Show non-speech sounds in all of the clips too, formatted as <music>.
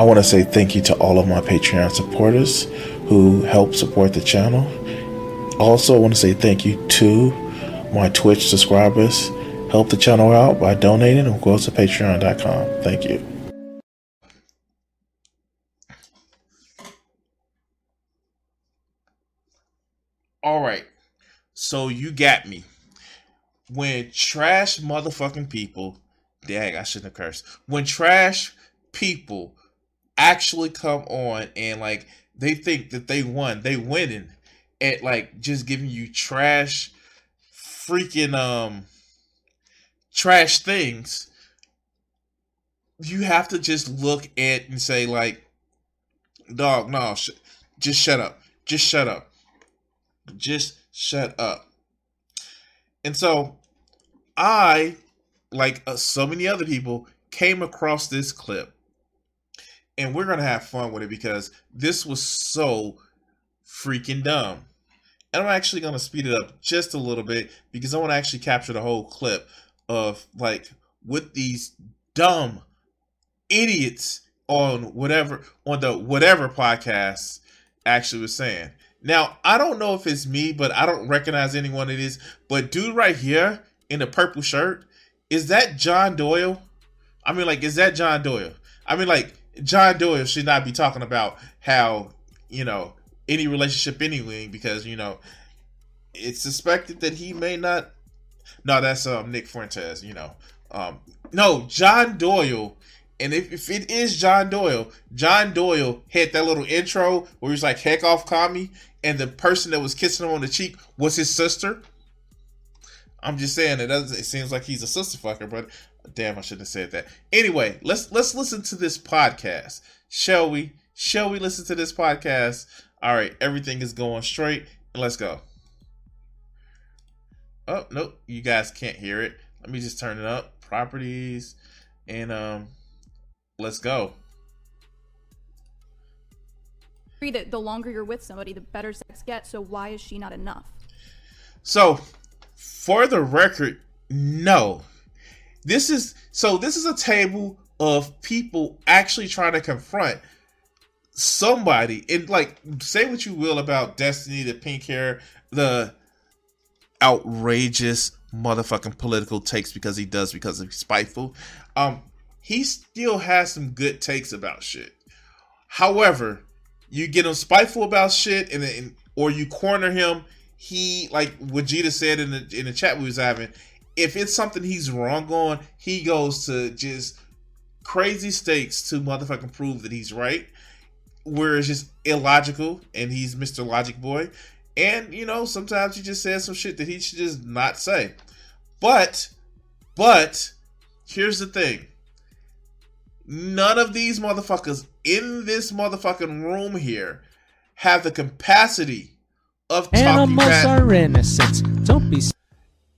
I want to say thank you to all of my Patreon supporters who help support the channel. Also, I want to say thank you to my Twitch subscribers. Help the channel out by donating or go to patreon.com. Thank you. All right. So you got me. When trash motherfucking people, dang, I shouldn't have cursed. When trash people actually come on and like they think that they won, they winning at like just giving you trash freaking um trash things. You have to just look at and say like dog no sh- just shut up. Just shut up. Just shut up. And so i like uh, so many other people came across this clip and we're gonna have fun with it because this was so freaking dumb and I'm actually to speed it up just a little bit because I want to actually capture the whole clip of like what these dumb idiots on whatever on the whatever podcast actually was saying. Now, I don't know if it's me, but I don't recognize anyone it is. But dude right here in the purple shirt, is that John Doyle? I mean, like, is that John Doyle? I mean, like, John Doyle should not be talking about how, you know, any relationship anyway because you know it's suspected that he may not. No, that's um Nick Fuentes. You know, um no John Doyle. And if, if it is John Doyle, John Doyle had that little intro where he's like, heck off, commie. And the person that was kissing him on the cheek was his sister. I'm just saying it doesn't it seems like he's a sister fucker, but damn I shouldn't have said that. Anyway, let's let's listen to this podcast. Shall we? Shall we listen to this podcast? All right, everything is going straight. Let's go. Oh, nope, you guys can't hear it. Let me just turn it up. Properties and um let's go. That the longer you're with somebody, the better sex gets. So why is she not enough? So, for the record, no. This is so. This is a table of people actually trying to confront somebody and like say what you will about Destiny, the pink hair, the outrageous motherfucking political takes because he does because he's spiteful. Um, he still has some good takes about shit. However, you get him spiteful about shit and, and or you corner him. He like Vegeta said in the in the chat we was having. If it's something he's wrong on, he goes to just crazy stakes to motherfucking prove that he's right where it's just illogical and he's Mr. Logic Boy. And, you know, sometimes he just says some shit that he should just not say. But, but, here's the thing. None of these motherfuckers in this motherfucking room here have the capacity of talking Animals back. are innocent. Don't be.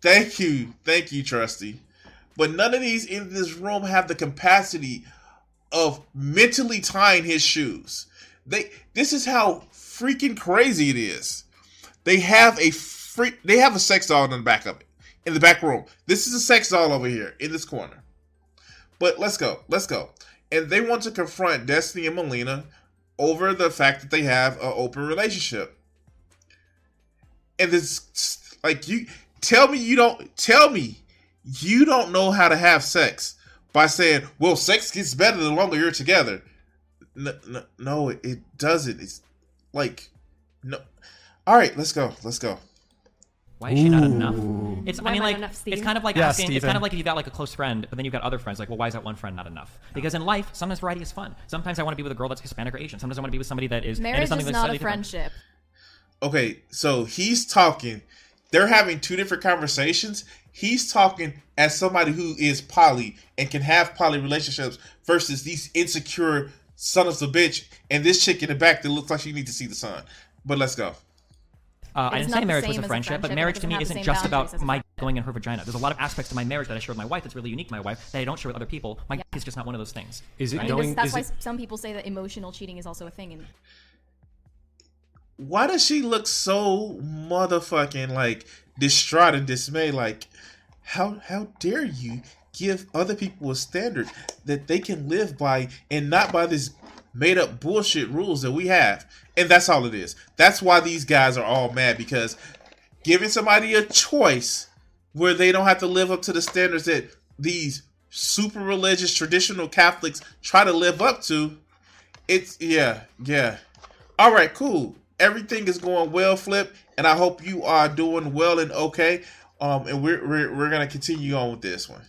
Thank you. Thank you, Trusty. But none of these in this room have the capacity of mentally tying his shoes. They this is how freaking crazy it is. They have a freak they have a sex doll in the back of it. In the back room. This is a sex doll over here in this corner. But let's go. Let's go. And they want to confront Destiny and Melina over the fact that they have an open relationship. And this like you tell me you don't tell me you don't know how to have sex by saying, "Well, sex gets better the longer you're together." No, no, no it doesn't. It's like no. All right, let's go. Let's go. Why is she not enough? It's Why I mean like enough, it's kind of like Yeah, asking it's kind of like if you've got like a close friend, but then you've got other friends. Like, well, why is that one friend not enough? Because in life, sometimes variety is fun. Sometimes I want to be with a girl that's Hispanic or Asian. Sometimes I want to be with somebody that is Marriage is not slightly a different. friendship. Okay, so he's talking. They're having two different conversations. He's talking as somebody who is poly and can have poly relationships versus these insecure son of a bitch, and this chick in the back that looks like she needs to see the sun. But let's go. Uh, I It's didn't say marriage same was a friendship, friendship, but marriage to me isn't just about my going in her vagina. There's a lot of aspects to my marriage that I share with my wife that's really unique to my wife that I don't share with other people. My Yeah. is just not one of those things. Is it I mean, going? that's is why it, some people say that emotional cheating is also a thing. And Why does she look so motherfucking like distraught and dismayed? Like, how how dare you give other people a standard that they can live by and not by this made up bullshit rules that we have? And that's all it is. That's why these guys are all mad because giving somebody a choice where they don't have to live up to the standards that these super religious traditional Catholics try to live up to. It's yeah, yeah. All right, cool. Everything is going well, Flip, and I hope you are doing well and okay. Um, and we're we're, we're gonna continue on with this one.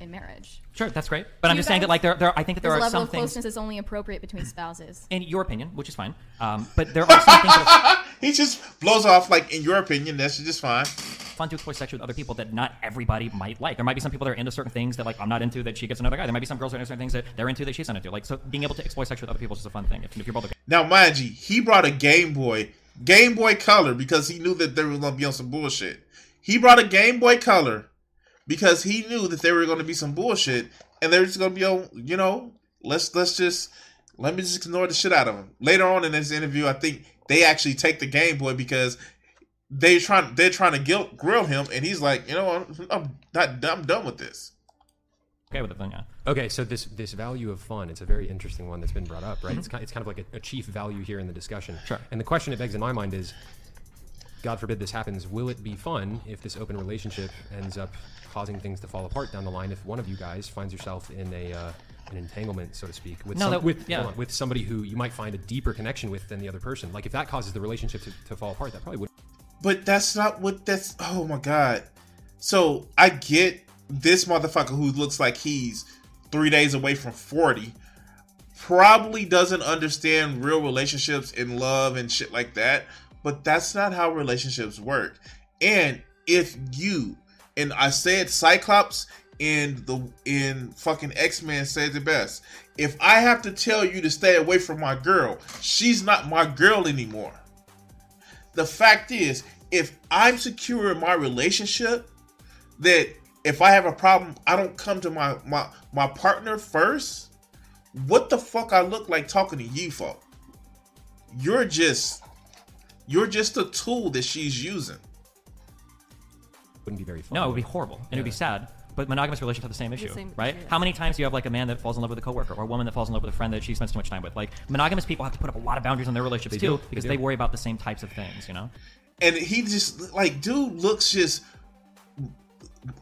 in marriage, Sure, that's great. But I'm just saying that like there, there I think that there this are level some of things closeness is only appropriate between spouses. in your opinion, which is fine. Um, but there are some things that <laughs> he just blows off like, in your opinion, that's just fine. fun to explore sex with other people that not everybody might like. There might be some people that are into certain things that like I'm not into that she gets another guy. There might be some girls that are into certain things that they're into that she's not into. Like so, being able to explore sex with other people is just a fun thing. If, if you're both okay. Now, mind you, he brought a Game Boy, Game Boy Color, because he knew that they were gonna be on some bullshit. He brought a Game Boy Color because he knew that there were gonna be some bullshit, and they were just gonna be on. You know, let's let's just let me just ignore the shit out of him. Later on in this interview, I think they actually take the Game Boy because they trying they're trying to guilt, grill him, and he's like, you know, I'm, I'm not I'm done with this. Okay with the then, yeah. Okay, so this this value of fun, it's a very interesting one that's been brought up, right? It's, kind, it's kind of like a, a chief value here in the discussion. Sure. And the question it begs in my mind is, God forbid this happens, will it be fun if this open relationship ends up causing things to fall apart down the line? If one of you guys finds yourself in a uh, an entanglement, so to speak, with No, some, that- with yeah. on, with somebody who you might find a deeper connection with than the other person, like if that causes the relationship to, to fall apart, that probably would. But that's not what that's. Oh my god. So I get this motherfucker who looks like he's three days away from 40 probably doesn't understand real relationships and love and shit like that. But that's not how relationships work. And if you, and I said Cyclops in the in fucking X-Men said the best. If I have to tell you to stay away from my girl, she's not my girl anymore. The fact is, if I'm secure in my relationship, that if I have a problem, I don't come to my my my partner first. What the fuck I look like talking to you for? You're just you're just a tool that she's using. Wouldn't be very fun. No, it would be horrible and it would be sad. But monogamous relationships have the same issue, same right? issue, yeah. How many times do you have like a man that falls in love with a coworker or a woman that falls in love with a friend that she spends too much time with? Like monogamous people have to put up a lot of boundaries in their relationships They too do, because do. they worry about the same types of things, you know? and he just like dude looks just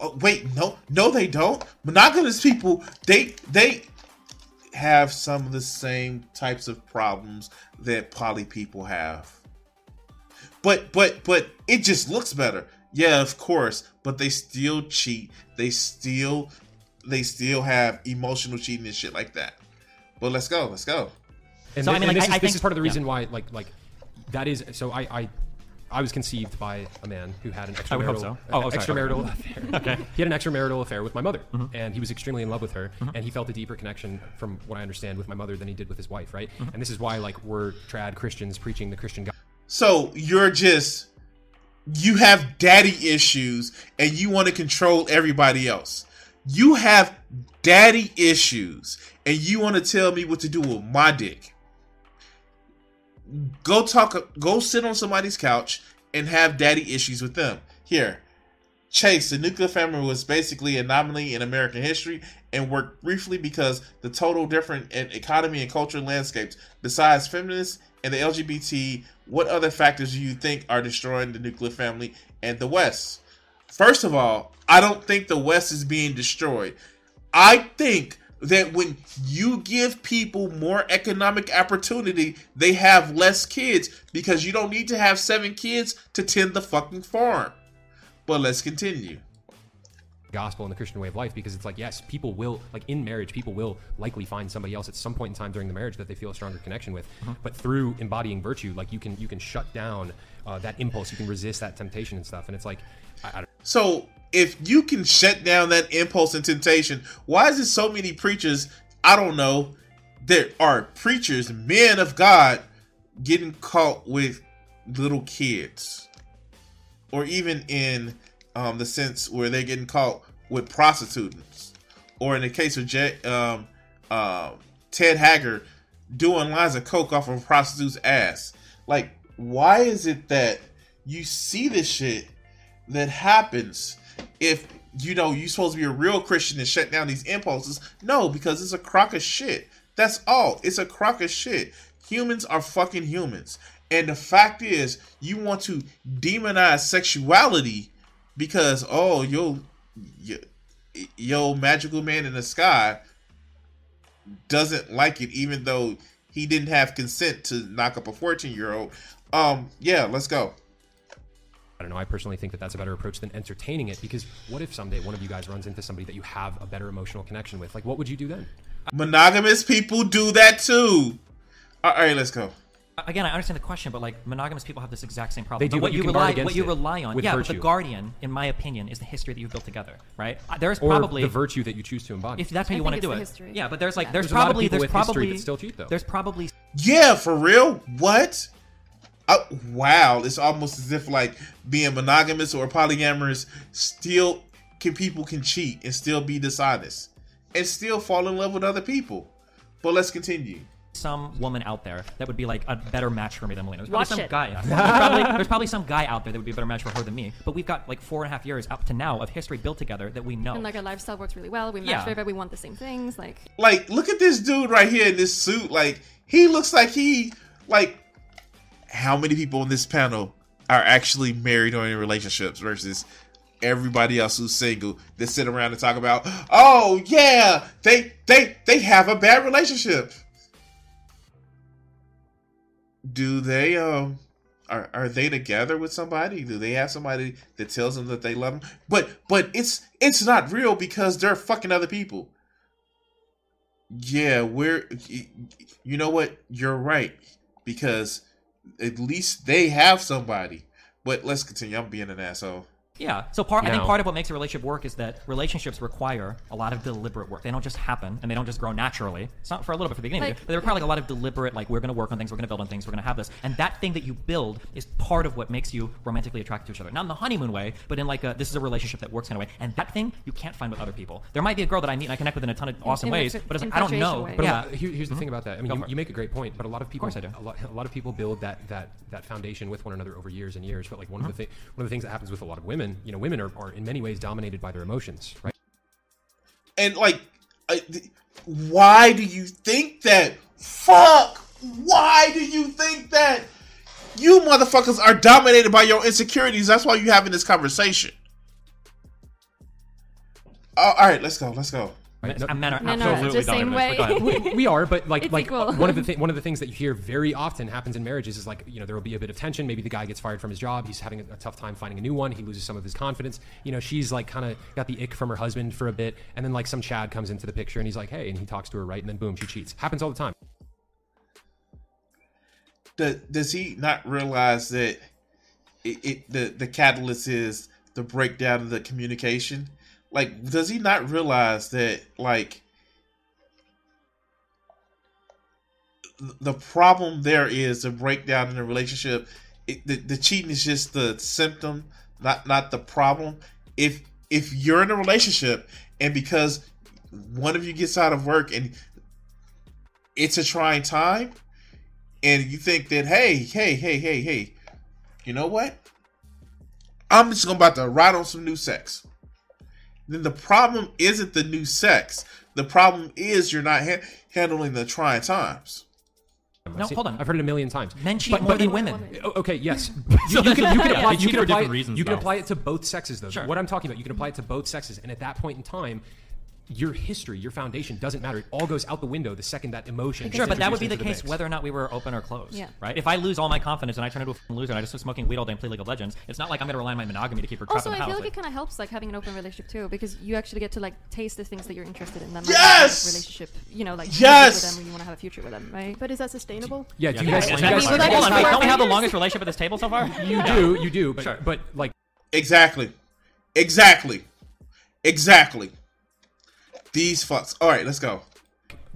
oh, wait no no they don't monogamous people they they have some of the same types of problems that poly people have but but but it just looks better yeah of course but they still cheat they still they still have emotional cheating and shit like that but let's go let's go And, So, I mean, like, this, I- is, I this think- is part of the yeah. reason why, like, like that is. So I, I, I was conceived by a man who had an extramarital, I would hope so. Oh, oh, sorry. extramarital affair. <laughs> Okay. He had an extramarital affair with my mother, Mm-hmm. and he was extremely in love with her, and he felt a deeper connection, from what I understand, with my mother than he did with his wife, right? Mm-hmm. And this is why, like, we're trad Christians preaching the Christian God. So you're just you have daddy issues and you want to control everybody else. You have daddy issues and you want to tell me what to do with my dick. Go talk go sit on somebody's couch and have daddy issues with them. Here. Chase, the nuclear family was basically an anomaly in American history and worked briefly because the total different in economy and cultural landscapes. Besides feminists and the LGBT, what other factors do you think are destroying the nuclear family and the West? First of all, I don't think the West is being destroyed. I think that when you give people more economic opportunity, they have less kids because you don't need to have seven kids to tend the fucking farm. But let's continue. Gospel and the Christian way of life because it's like yes, people will like in marriage, people will likely find somebody else at some point in time during the marriage that they feel a stronger connection with. But through embodying virtue, like you can you can shut down uh, that impulse, you can resist that temptation and stuff. And it's like I, I don't So if you can shut down that impulse and temptation, why is it so many preachers, I don't know, there are preachers, men of God, getting caught with little kids, or even in um, the sense where they're getting caught with prostitutes, or in the case of J- um, uh, Ted Haggard doing lines of coke off of a prostitute's ass. Like, why is it that you see this shit that happens if you know you're supposed to be a real Christian and shut down these impulses? No, because it's a crock of shit. That's all. It's a crock of shit. Humans are fucking humans. And the fact is, you want to demonize sexuality because oh, yo, yo, yo, magical man in the sky doesn't like it, even though he didn't have consent to knock up a 14 year old. Um, yeah, let's go. I don't know. I personally think that that's a better approach than entertaining it because what if someday one of you guys runs into somebody that you have a better emotional connection with? Like, what would you do then? Monogamous people do that too. All right, let's go. Again, I understand the question, but like monogamous people have this exact same problem. They do, But what you you rely, what you rely on, with yeah. But the guardian, in my opinion, is the history that you've built together, right? Uh, There's Or probably the virtue that you choose to embody. if that's how I you want to do it. history. Yeah, but there's like Yeah. there's, There's a lot of probably people there's with probably that still cheat, though. There's probably Yeah, for real. What? Uh, wow, it's almost as if like being monogamous or polyamorous still can people can cheat and still be dishonest and still fall in love with other people. But let's continue. Some woman out there that would be like a better match for me than Melina. There's probably Watch some it. guy. <laughs> There's probably, there's probably some guy out there that would be a better match for her than me. But we've got like four and a half years up to now of history built together that we know. And like our lifestyle works really well. We match Yeah. very well. We want the same things. Like Like, look at this dude right here in this suit. Like, he looks like he like. How many people on this panel are actually married or in relationships versus everybody else who's single that sit around and talk about, oh yeah, they they they have a bad relationship. Do they um are are they together with somebody? Do they have somebody that tells them that they love them? But but it's it's not real because they're fucking other people. Yeah, we're you know what? You're right because at least they have somebody. But let's continue. I'm being an asshole. Yeah. So part I think part of what makes a relationship work is that relationships require a lot of deliberate work. They don't just happen and they don't just grow naturally. It's not for a little bit for the beginning, Like- but they require like a lot of deliberate like we're going to work on things, we're going to build on things, we're going to have this, and that thing that you build is part of what makes you romantically attracted to each other. Not in the honeymoon way, but in like a this is a relationship that works kind of way. And that thing you can't find with other people. There might be a girl that I meet and I connect with in a ton of awesome in ways, infatu- but it's like, I don't know. way. But yeah. lot, here, here's the mm-hmm. thing about that. I mean, you, you make a great point, but a lot of people, course I do. A lot, a lot of people build that that that foundation with one another over years and years. But like one of mm-hmm. the thi- one of the things that happens with a lot of women, you know, women are, are in many ways dominated by their emotions, right? And like, I, th- why do you think that? Fuck! Why do you think that? You motherfuckers are dominated by your insecurities. That's why you're having this conversation. Oh, all right, let's go. Let's go. Right? No- And men are Men are absolutely just same dominant, but go way. we, <laughs> we are, but like like equal. one of the <laughs> thi- one of the things that you hear very often happens in marriages is like you know there will be a bit of tension. Maybe the guy gets fired from his job. He's having a, a tough time finding a new one. He loses some of his confidence. You know, she's like kind of got the ick from her husband for a bit, and then like some Chad comes into the picture and he's like, hey, and he talks to her right, and then boom, she cheats. Happens all the time. Does, does he not realize that it, it the the catalyst is the breakdown of the communication? Like, does he not realize that like the problem there is the breakdown in the relationship? It, the, the cheating is just the symptom, not not the problem. If if you're in a relationship and because one of you gets out of work and it's a trying time, and you think that hey, hey, hey, hey, hey, you know what? I'm just gonna about to ride on some new sex. Then the problem isn't the new sex. The problem is you're not ha- handling the trying times. No, I've hold on. I've heard it a million times. Men cheat But- more but than in- women. <laughs> Oh, okay, yes. <laughs> You, you can, you can apply, they you can apply, different reasons, you can apply it to both sexes, though. Sure. What I'm talking about, you can apply it to both sexes, and at that point in time, your history, your foundation doesn't matter. It all goes out the window the second that emotion. Sure, but that would be introduced the case mix. whether or not we were open or closed. Yeah. Right? If I lose all my confidence and I turn into a f***ing loser and I just start smoking weed all day and play League of Legends, it's not like I'm going to rely on my monogamy to keep her trapped also, in I house. feel like Like- it kind of helps like having an open relationship too because you actually get to like taste the things that you're interested in. That might Yes! make the relationship, you know, like Yes! with them when you want to have a future with them, right? But is that sustainable? Yeah, do you Yeah, guys? yeah, do you guys- exactly. Well, that Hold is on, wait, four don't we have the longest relationship at this table so far? <laughs> You do, you do, but but like Exactly. Exactly. Exactly. These fucks. All right, let's go.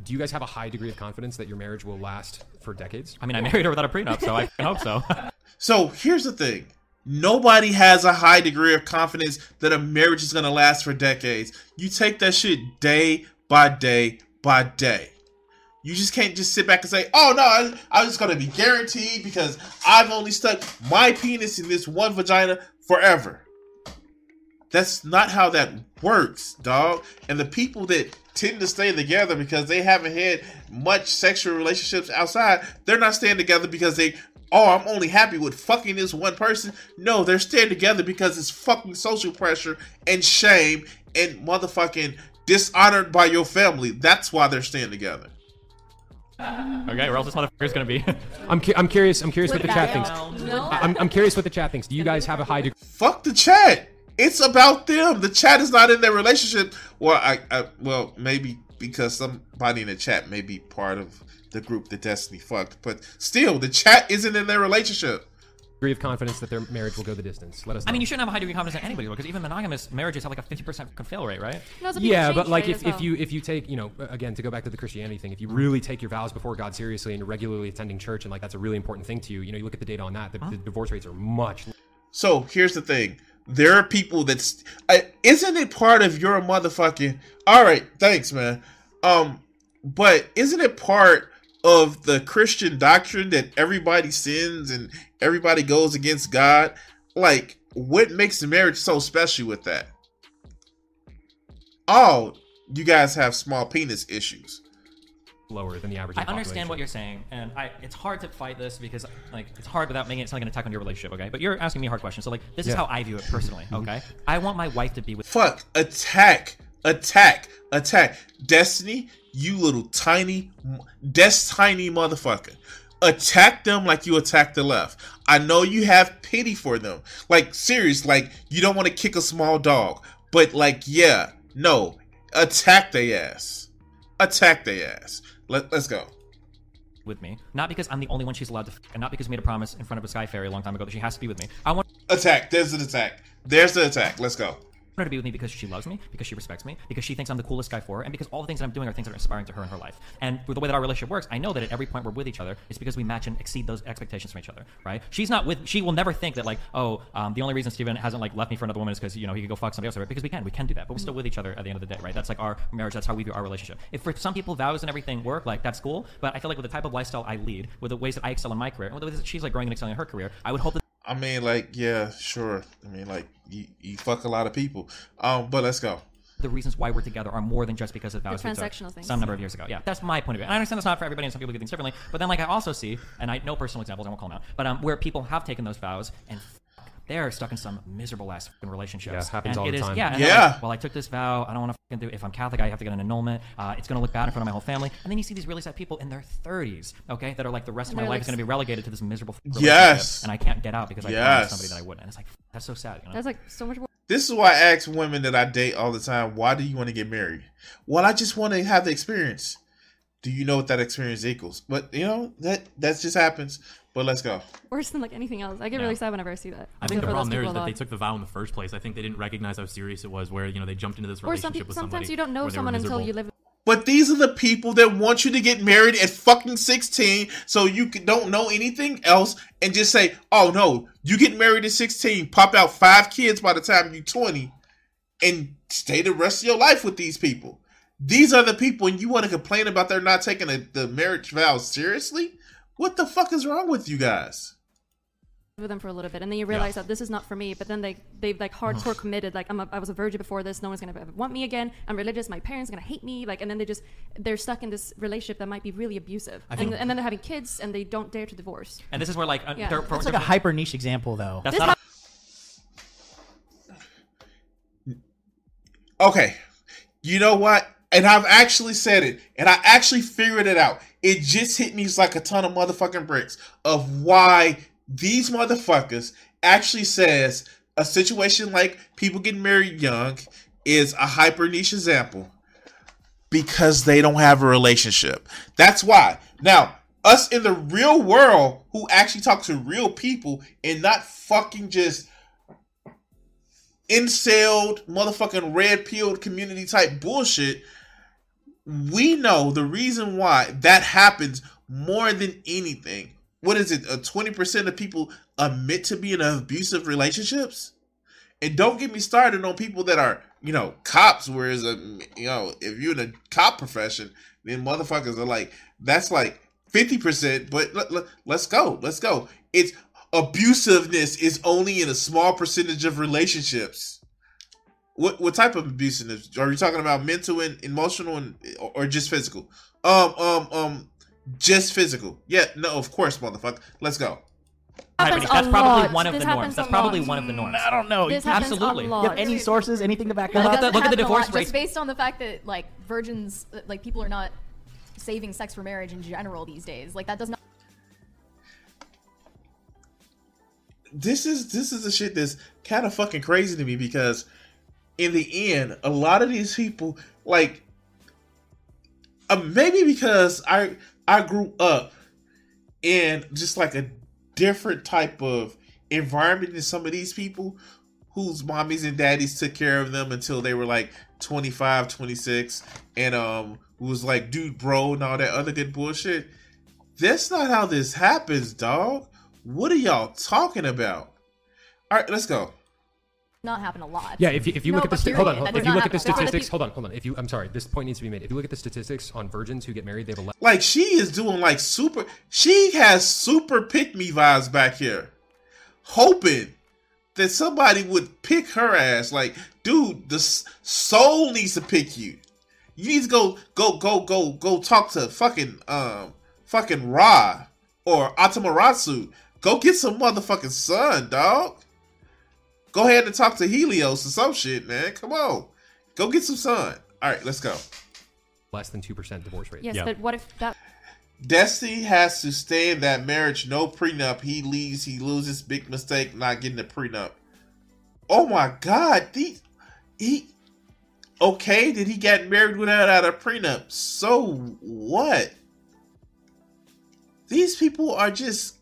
do you guys have a high degree of confidence that your marriage will last for decades? I mean, I married her without a prenup, so I hope so. <laughs> So here's the thing. Nobody has a high degree of confidence that a marriage is gonna last for decades. You take that shit day by day by day. You just can't just sit back and say, "Oh no, I, I'm just gonna be guaranteed because I've only stuck my penis in this one vagina forever." That's not how that works, dog. And the people that tend to stay together because they haven't had much sexual relationships outside, they're not staying together because they, oh, I'm only happy with fucking this one person. No, they're staying together because it's fucking social pressure and shame and motherfucking dishonored by your family. That's why they're staying together. okay, or else this motherfucker's gonna be. <laughs> I'm, cu- I'm curious. I'm curious what the chat thinks. No. I'm, I'm curious what the chat thinks. Do you guys have a high degree? Fuck the chat. It's about them. The chat is not in their relationship. Well, I, I well maybe because somebody in the chat may be part of the group that Destiny fucked, but still, the chat isn't in their relationship. degree of confidence that their marriage will go the distance? Let us. Know. I mean, you shouldn't have a high degree of confidence in anybody because even monogamous marriages have like a 50% fail rate, right? No, it's a big yeah, but like if, as if you if you take you know again to go back to the Christianity thing, if you really take your vows before God seriously and you're regularly attending church and like that's a really important thing to you, you know, you look at the data on that, the, the divorce rates are much. So here's the thing: there are people that's uh, isn't it part of your motherfucking? All right, thanks, man. Um, but isn't it part of the Christian doctrine that everybody sins and everybody goes against God? Like, what makes the marriage so special with that? Oh, you guys have small penis issues. Lower than the average. I of the understand what you're saying, and I it's hard to fight this because like it's hard without making it sound like an attack on your relationship, okay? But you're asking me a hard question, so like this is how I view it personally, mm-hmm. okay? I want my wife to be with Fuck. Attack. Attack. Attack. Destiny, you little tiny, des tiny motherfucker. Attack them like you attack the left. I know you have pity for them. Like, serious, like, you don't want to kick a small dog. But, like, yeah, no. Attack their ass. Attack their ass. Let, let's go. with me, not because I'm the only one she's allowed to, f- and not because we made a promise in front of a sky fairy a long time ago that she has to be with me. I want Attack. There's an attack. There's the attack. Let's go. Her to be with me because she loves me, because she respects me, because she thinks I'm the coolest guy for her, and because all the things that I'm doing are things that are inspiring to her in her life. And with the way that our relationship works, I know that at every point we're with each other, it's because we match and exceed those expectations from each other, right? She's not with, she will never think that like, oh, um, the only reason Steven hasn't like left me for another woman is because you know he could go fuck somebody else, right? because we can, we can do that, but we're still with each other at the end of the day, right? That's like our marriage. That's how we view our relationship. If for some people vows and everything work, like that's cool, but I feel like with the type of lifestyle I lead, with the ways that I excel in my career, and with the ways that she's like growing and excelling in her career, I would hope that I mean, like, yeah, sure. I mean, like, you, you fuck a lot of people. Um, but let's go. the reasons why we're together are more than just because of vows we took transactional things. some number of years ago. Yeah, that's my point of view. And I understand that's not for everybody, and some people do things differently. But then, like, I also see, and I know personal examples, I won't call them out, but um, where people have taken those vows and f- they're stuck in some miserable ass fucking relationships. Yeah, happens and all it the is- time. Yeah, and Yeah. like, well, I took this vow. I don't want to fucking do. If I'm Catholic, I have to get an annulment. Uh, it's going to look bad in front of my whole family. And then you see these really sad people in their 30s, okay, that are like the rest of my life like is going to be relegated to this miserable relationship, Yes. and I can't get out because I Yes. promised somebody that I wouldn't. And it's like that's so sad. You know? That's like so much more. This is why I ask women that I date all the time, why do you want to get married? Well, I just want to have the experience. Do you know what that experience equals? But you know, that that just happens. But let's go. Worse than like anything else. I get really sad whenever I see that. I think feel the for those problem there is people a that they took the vow in the first place. I think they didn't recognize how serious it was. Where you know they jumped into this Or some relationship with somebody. sometimes you don't know where they were someone until you live. But these are the people that want you to get married at fucking 16 so you don't know anything else and just say, oh no, you get married at 16, pop out five kids by the time you're 20, and stay the rest of your life with these people. These are the people, and you want to complain about they're not taking the, the marriage vow seriously? What the fuck is wrong with you guys? with them for a little bit, and then you realize that this is not for me. But then they they've like hardcore committed. Like I'm a, I was a virgin before this. No one's gonna ever want me again. I'm religious. My parents are gonna hate me. Like, and then they just they're stuck in this relationship that might be really abusive. think- and, and then they're having kids, and they don't dare to divorce. and this is where like uh, Yeah. there- for- It's like a hyper niche example, though. that's This not. Okay. You know what? And I've actually said it, and I actually figured it out. It just hit me like a ton of motherfucking bricks of why these motherfuckers actually says a situation like people getting married young is a hyper niche example because they don't have a relationship. That's why. Now, us in the real world who actually talk to real people and not fucking just incelled, motherfucking red pilled community type bullshit, we know the reason why that happens more than anything. What is it? A twenty percent of people admit to being in abusive relationships, and don't get me started on people that are you know cops. Whereas a you know if you're in a cop profession, then motherfuckers are like that's like fifty percent. But let, let, let's go, let's go. It's abusiveness is only in a small percentage of relationships. What what type of abusiveness are you talking about? Mental and emotional, and or just physical? Um um um, just physical. Yeah, no, of course, motherfucker. Let's go. That's probably lot. one of This the norms. That's probably lot. one of the norms. I don't know. This You- a Absolutely. lot. You have any sources, anything to back Look that at up? the- look at the happen a lot, divorce rates. Just based on the fact that like virgins, like people are not saving sex for marriage in general these days. Like that does not. this is this is the shit that's kind of fucking crazy to me because in the end a lot of these people like uh, maybe because i i grew up in just like a different type of environment than some of these people whose mommies and daddies took care of them until they were like 25 26 and um was like dude bro and all that other good bullshit that's not how this happens dog what are y'all talking about? All right, let's go. Not happen a lot. Yeah, if you, if you No, look at the but sti- hold on, hold That if you look at the happen. There's a lot of statistics, people- hold on, hold on. If you, I'm sorry, this point needs to be made. If you look at the statistics on virgins who get married, they have a le- Like she is doing like super. She has super pick me vibes back here, hoping that somebody would pick her ass. Like, dude, the soul needs to pick you. You need to go, go, go, go, go talk to fucking um, fucking Ra or Atamaratsu. Go get some motherfucking sun, dog. Go ahead and talk to Helios or some shit, man. Come on, go get some sun. All right, let's go. less than two percent divorce rate. Yes, but what if that? Destiny has to stay in that marriage, no prenup. He leaves, he loses. Big mistake not getting a prenup. Oh my god, the he okay, did he get married without a prenup? So what? These people are just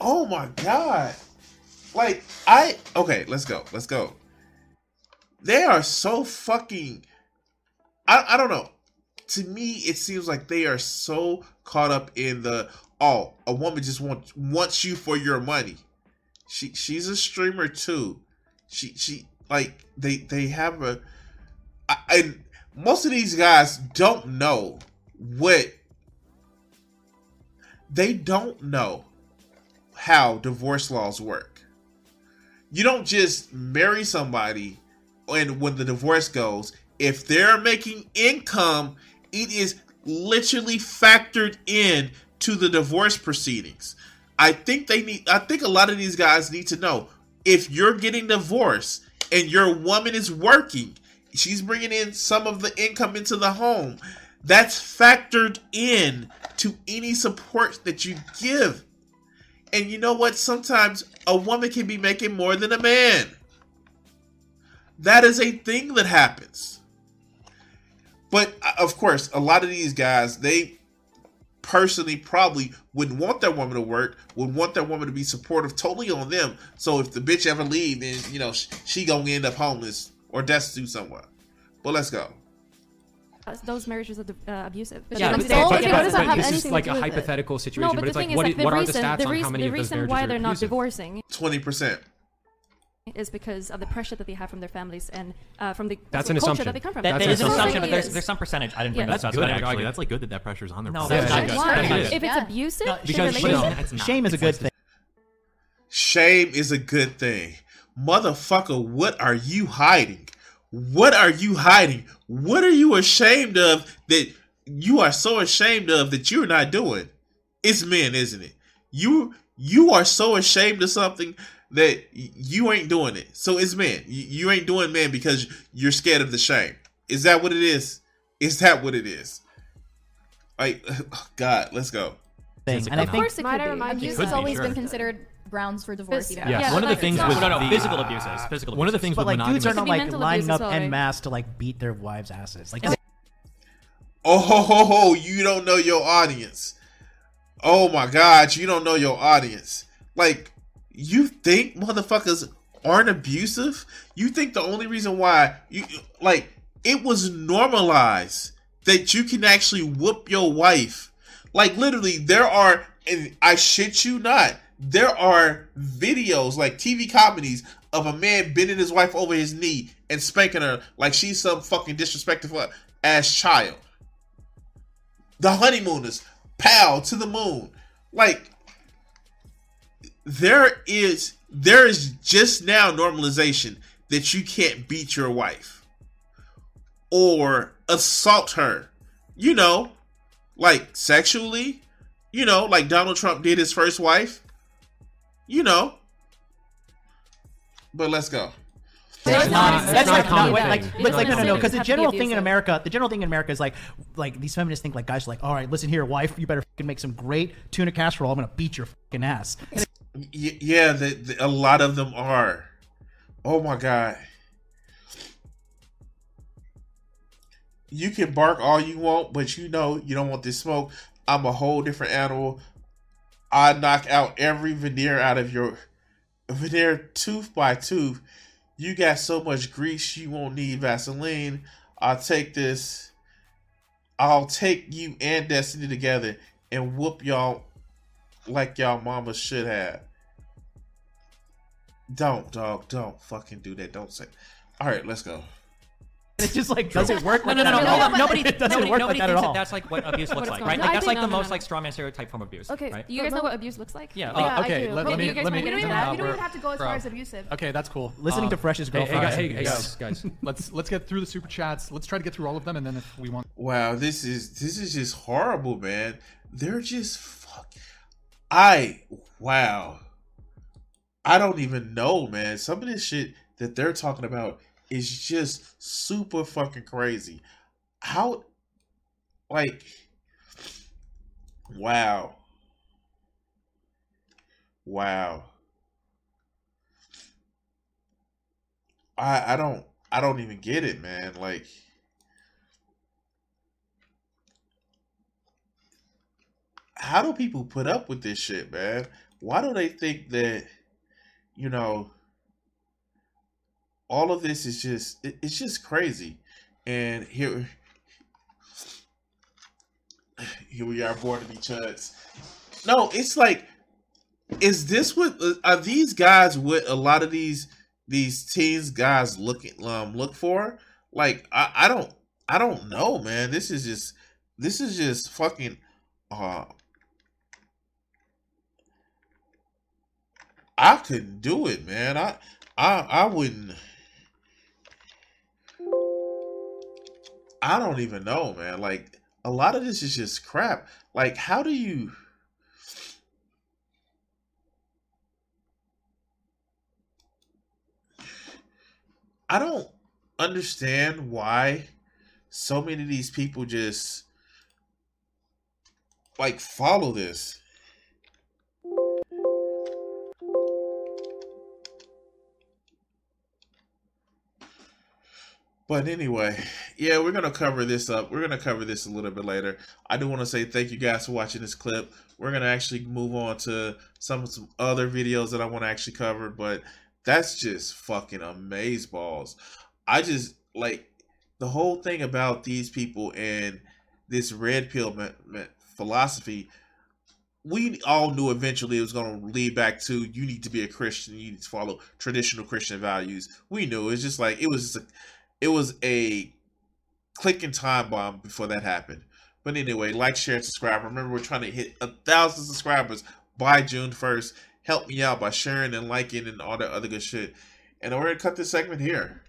oh my god. Like I okay, let's go. Let's go. They are so fucking I, I don't know. To me, it seems like they are so caught up in the oh, a woman just wants wants you for your money. She she's a streamer too. She she like they they have a and most of these guys don't know what they don't know how divorce laws work. You don't just marry somebody and when the divorce goes, if they're making income, it is literally factored in to the divorce proceedings. I think they need I think a lot of these guys need to know if you're getting divorced and your woman is working, she's bringing in some of the income into the home. That's factored in to any support that you give. And you know what? Sometimes a woman can be making more than a man. That is a thing that happens. But uh, of course, a lot of these guys, they personally probably wouldn't want their woman to work, would want their woman to be supportive totally on them. So if the bitch ever leave, then you know she, she gonna end up homeless or destitute somewhere. But let's go. Uh, Those marriages are uh, abusive. Yeah, But but, but, but but, what does that but this is like a with it? hypothetical situation. No, but, but the it's like, thing is, what, like, i- the what are the reason, stats the on how many the of those reason marriages why are they're not abusive? divorcing Twenty percent. is because of the pressure that they have from their families and uh, from the That's the an culture assumption. that they come from. That, That's that an is an assumption. assumption, but there's there's some percentage. I didn't bring Yeah. this up. That's good. but Actually, actually, that's like good that that pressure's on their. No, part. that's Yeah, not good. Why? Good. If it's Yeah. abusive, No, because- relationship, No, it's not. Shame is a good thing. Shame is a good thing. Motherfucker, what are you hiding? What are you hiding? What are you ashamed of that you are so ashamed of that you're not doing? It's men, isn't it? You you are so ashamed of something that you ain't doing it. So it's men. You, you ain't doing men because you're scared of the shame. Is that what it is? Is that what it is? Like <sighs> God, let's go. Thing. And I of think course it Might I could be. remind you, It it's could be, always sure. been considered grounds for divorce. Phys- Yeah. Yeah, One of but the things it's with not- no, no, the, physical abuses. Physical One of the things but with like dudes are not like lining up as well, en masse to like beat their wives' asses. Like Oh ho ho ho! You don't know your audience. Oh my God, you don't know your audience. Like, you think motherfuckers aren't abusive? You think the only reason why you like it was normalized that you can actually whoop your wife. Like literally, there are, and I shit you not, there are videos like TV comedies of a man bending his wife over his knee and spanking her like she's some fucking disrespectful ass child. The honeymooners, pal to the moon. Like there is there is just now normalization that you can't beat your wife or assault her. You know, like sexually, you know, like Donald Trump did his first wife. You know. But let's go. That's not. That's not like, common no, like, like, like, no, no, no. Because the Have to be general thing in. America, the general thing in America is like, like these feminists think like guys are like, all right, listen here, wife, you better fucking make some great tuna casserole. I'm gonna beat your fucking ass. Yeah, the, the, a lot of them are. Oh my god. You can bark all you want, but you know you don't want this smoke. I'm a whole different animal. I knock out every veneer out of your veneer tooth by tooth. You got so much grease you won't need Vaseline. I'll take this. I'll take you and Destiny together and whoop y'all like y'all mama should have. Don't, dog. Don't fucking do that. Don't say. All right, let's go. It's just like, does it work? No, like no, no, that no. at all? no nobody, It doesn't nobody, work nobody like that thinks at all. that that's like what abuse looks like, right? Like that's like the no, no, most no, like strawman stereotype form of abuse. Okay, you guys know what abuse looks like? Yeah. Oh, Yeah, I okay, let, Okay, let me you let me. get We don't, even have, we don't we're- even have to go as far as abusive. Okay, that's cool. Listening Um, to Fresh's girlfriend. hey, guys, hey, Yo, guys, guys. <laughs> let's let's get through the super chats. Let's try to get through all of them, and then if we want, Wow, this is this is just horrible, man. They're just fuck. I wow. I don't even know, man. Some of this shit that they're talking about is just super fucking crazy. How, like, wow, wow. I I don't I don't even get it, man. Like. how do people put up with this shit, man? Why do they think that, you know, all of this is just it- it's just crazy. And here here we are bored to be chuds. No, it's like is this what are these guys what a lot of these these teens guys looking um look for? Like I, I don't I don't know, man. This is just this is just fucking uh I couldn't do it, man. I I I wouldn't I don't even know, man. Like a lot of this is just crap. Like how do you I don't understand why so many of these people just like follow this. But anyway, yeah, we're gonna cover this up. We're gonna cover this a little bit later. I do want to say thank you guys for watching this clip. We're gonna actually move on to some some other videos that I want to actually cover, but that's just fucking amaze balls. I just like the whole thing about these people and this red pill philosophy. We all knew eventually it was going to lead back to you need to be a Christian, you need to follow traditional Christian values. We knew it's just like it was just a, it was a click clicking time bomb before that happened. But anyway, like, share, and subscribe. Remember, we're trying to hit a thousand subscribers by June first. Help me out by sharing and liking and all that other good shit. And we're gonna cut this segment here.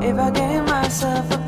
If I gave myself a